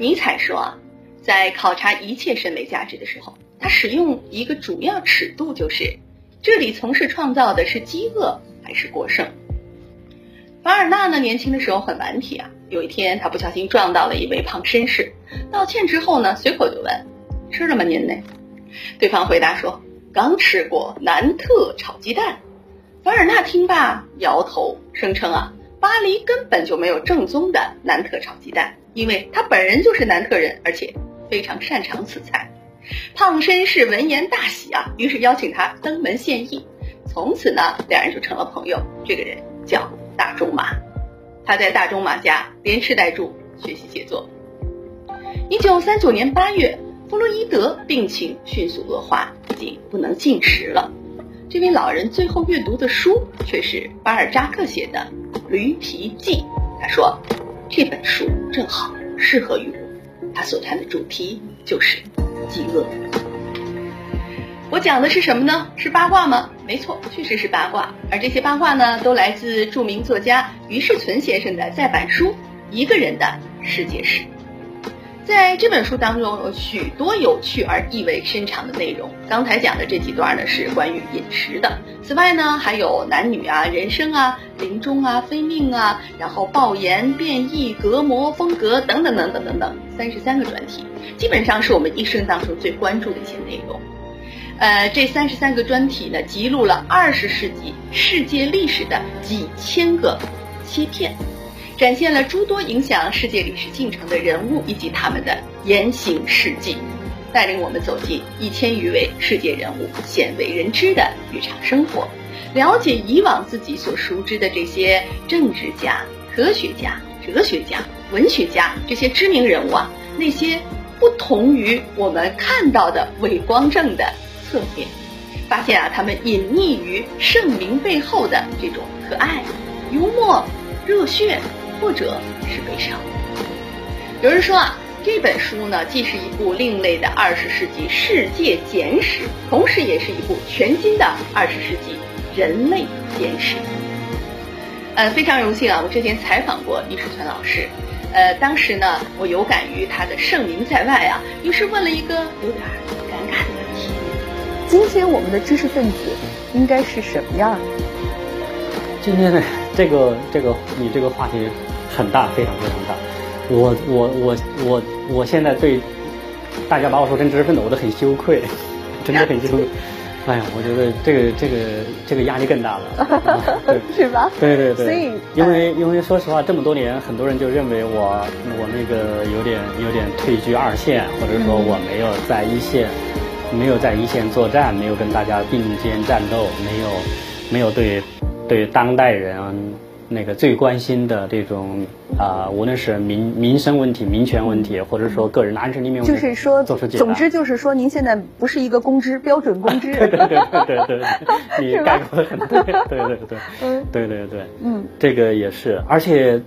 尼采说啊，在考察一切审美价值的时候，他使用一个主要尺度就是，这里从事创造的是饥饿还是过剩。凡尔纳呢，年轻的时候很顽皮啊。有一天，他不小心撞到了一位胖绅士，道歉之后呢，随口就问：“吃了吗您呢？”对方回答说：“刚吃过南特炒鸡蛋。”凡尔纳听罢摇头，声称啊，巴黎根本就没有正宗的南特炒鸡蛋，因为他本人就是南特人，而且非常擅长此菜。胖绅士闻言大喜啊，于是邀请他登门献艺。从此呢，两人就成了朋友。这个人叫大仲马，他在大仲马家连吃带住学习写作。一九三九年八月，弗洛伊德病情迅速恶化，已经不能进食了。这位老人最后阅读的书却是巴尔扎克写的《驴皮记》。他说：“这本书正好适合于我，它所谈的主题就是饥饿。”我讲的是什么呢？是八卦吗？没错，确实是八卦。而这些八卦呢，都来自著名作家于世存先生的再版书《一个人的世界史》。在这本书当中，有许多有趣而意味深长的内容。刚才讲的这几段呢，是关于饮食的。此外呢，还有男女啊、人生啊、临终啊、非命啊，然后爆言、变异、隔膜、风格等等等等等等，三十三个专题，基本上是我们一生当中最关注的一些内容。呃，这三十三个专题呢，记录了二十世纪世界历史的几千个切片，展现了诸多影响世界历史进程的人物以及他们的言行事迹，带领我们走进一千余位世界人物鲜为人知的日常生活，了解以往自己所熟知的这些政治家、科学家、哲学家、文学家这些知名人物啊，那些不同于我们看到的伪光正的。侧面发现啊，他们隐匿于盛名背后的这种可爱、幽默、热血，或者是悲伤。有人说啊，这本书呢，既是一部另类的二十世纪世界简史，同时也是一部全新的二十世纪人类简史。呃，非常荣幸啊，我之前采访过李世全老师，呃，当时呢，我有感于他的盛名在外啊，于是问了一个有点尴尬的问题。今天我们的知识分子应该是什么样？今天呢，这个这个你这个话题很大，非常非常大。我我我我我现在对大家把我说成知识分子，我都很羞愧，真的很羞愧。哎呀，我觉得这个这个这个压力更大了，是吧？对对对。所以，因为因为说实话，这么多年，很多人就认为我我那个有点有点退居二线，或者说我没有在一线。没有在一线作战，没有跟大家并肩战斗，没有，没有对，对当代人那个最关心的这种啊，无论是民民生问题、民权问题，或者说个人的安身立命问题，就是说，总之就是说，您现在不是一个公知，标准公知。对对对对对，你概括的很对，对对对，嗯，对对对，嗯，这个也是，而且，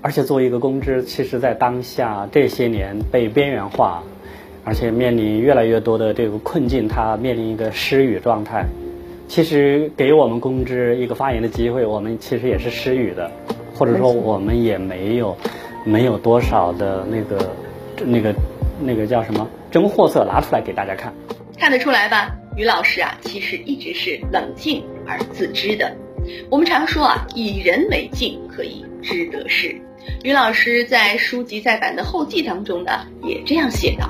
而且作为一个公知，其实在当下这些年被边缘化。而且面临越来越多的这个困境，他面临一个失语状态。其实给我们公知一个发言的机会，我们其实也是失语的，或者说我们也没有没有多少的那个那个那个叫什么真货色拿出来给大家看。看得出来吧，于老师啊，其实一直是冷静而自知的。我们常说啊，以人为镜，可以知得失。于老师在书籍再版的后记当中呢，也这样写道。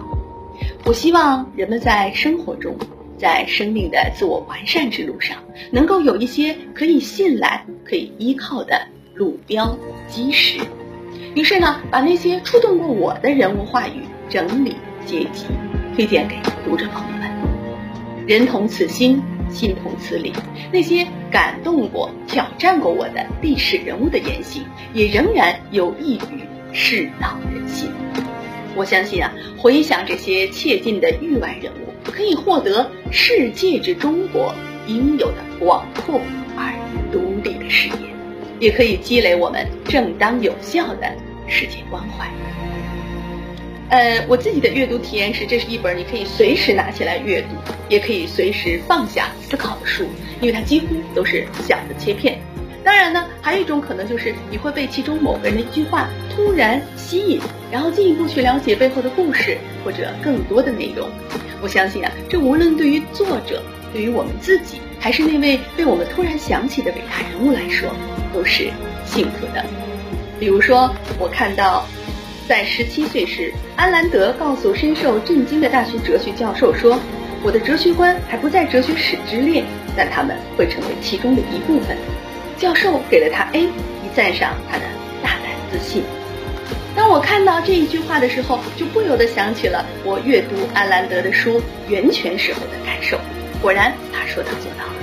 我希望人们在生活中，在生命的自我完善之路上，能够有一些可以信赖、可以依靠的路标基石。于是呢，把那些触动过我的人物话语整理结集，推荐给读者朋友们。人同此心，心同此理。那些感动过、挑战过我的历史人物的言行，也仍然有益于世道人心。我相信啊，回想这些切近的域外人物，可以获得世界之中国应有的广阔而独立的视野，也可以积累我们正当有效的世界关怀。呃，我自己的阅读体验是，这是一本你可以随时拿起来阅读，也可以随时放下思考的书，因为它几乎都是小的切片。当然呢，还有一种可能就是你会被其中某个人的一句话突然吸引。然后进一步去了解背后的故事或者更多的内容。我相信啊，这无论对于作者，对于我们自己，还是那位被我们突然想起的伟大人物来说，都是幸福的。比如说，我看到，在十七岁时，安兰德告诉深受震惊的大学哲学教授说：“我的哲学观还不在哲学史之列，但他们会成为其中的一部分。”教授给了他 A，以赞赏他的大胆自信。当我看到这一句话的时候，就不由得想起了我阅读安兰德的书《源泉》时候的感受。果然，他说到做到了。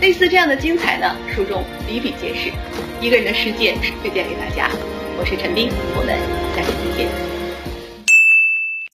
类似这样的精彩呢，书中比比皆是。一个人的世界是推荐给大家，我是陈斌，我们下期再见。